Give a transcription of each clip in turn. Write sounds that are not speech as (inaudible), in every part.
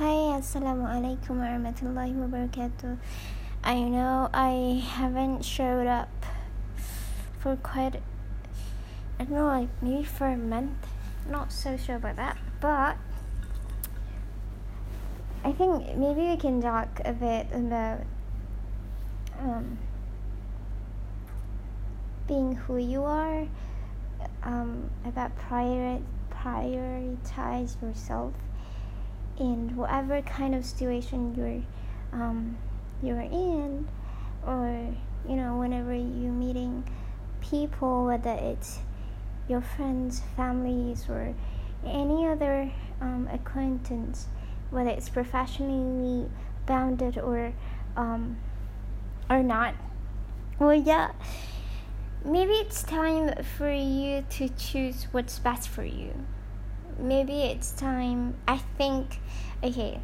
Hi, Assalamualaikum warahmatullahi wabarakatuh. I know I haven't showed up for quite, I don't know, like maybe for a month. Not so sure about that, but I think maybe we can talk a bit about um, being who you are, um, about prior, prioritize yourself in whatever kind of situation you're um, you're in, or you know whenever you're meeting people, whether it's your friends, families, or any other um, acquaintance, whether it's professionally bounded or um, or not. Well, yeah, maybe it's time for you to choose what's best for you maybe it's time. I think, okay,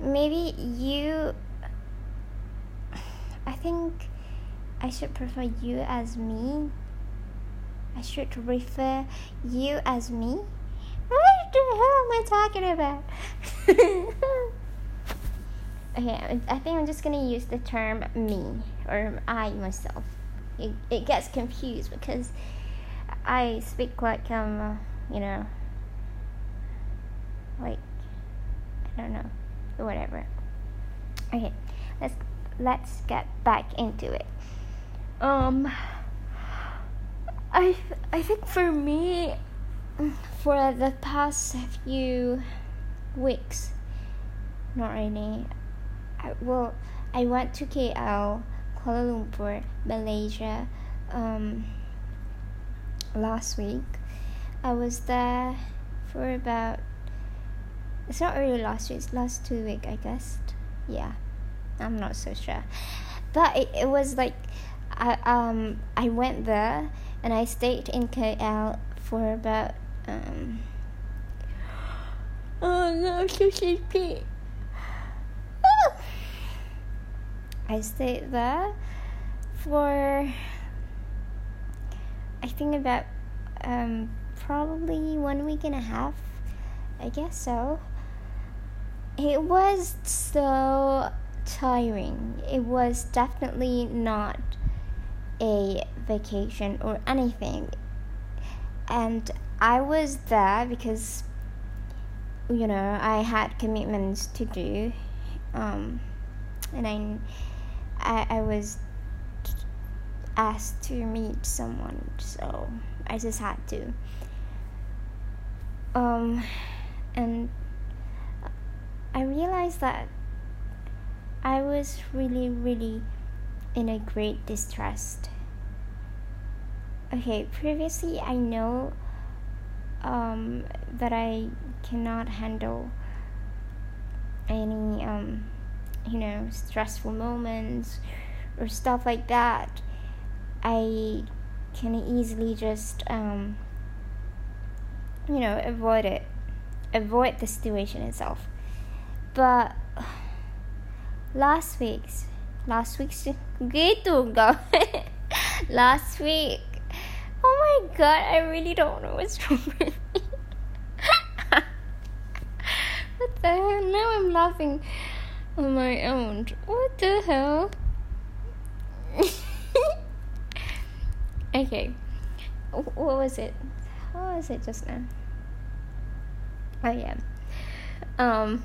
maybe you. I think I should prefer you as me. I should refer you as me. What the hell am I talking about? (laughs) okay, I think I'm just gonna use the term me or I myself. It, it gets confused because I speak like um, you know, like I don't know, whatever. Okay, let's let's get back into it. Um, I I think for me, for the past few weeks, not really. I, well, I went to KL, Kuala Lumpur, Malaysia, um, last week. I was there for about it's not really last week, it's last two week I guess. Yeah. I'm not so sure. But it, it was like I um I went there and I stayed in KL for about um Oh no, so sleepy. (sighs) I stayed there for I think about um probably one week and a half. I guess so it was so tiring. It was definitely not a vacation or anything. And I was there because, you know, I had commitments to do. Um, and I, I, I was asked to meet someone, so I just had to. Um, and I realized that I was really, really in a great distress. Okay, previously I know um, that I cannot handle any, um, you know, stressful moments or stuff like that. I can easily just, um, you know, avoid it, avoid the situation itself but last week's last week's gitu go (laughs) last week. Oh my god i really don't know what's wrong with me. (laughs) What the hell? Now i'm laughing on my own. What the hell? (laughs) Okay. What was it? What was it just now? Oh yeah. Um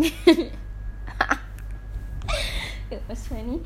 (laughs) it was funny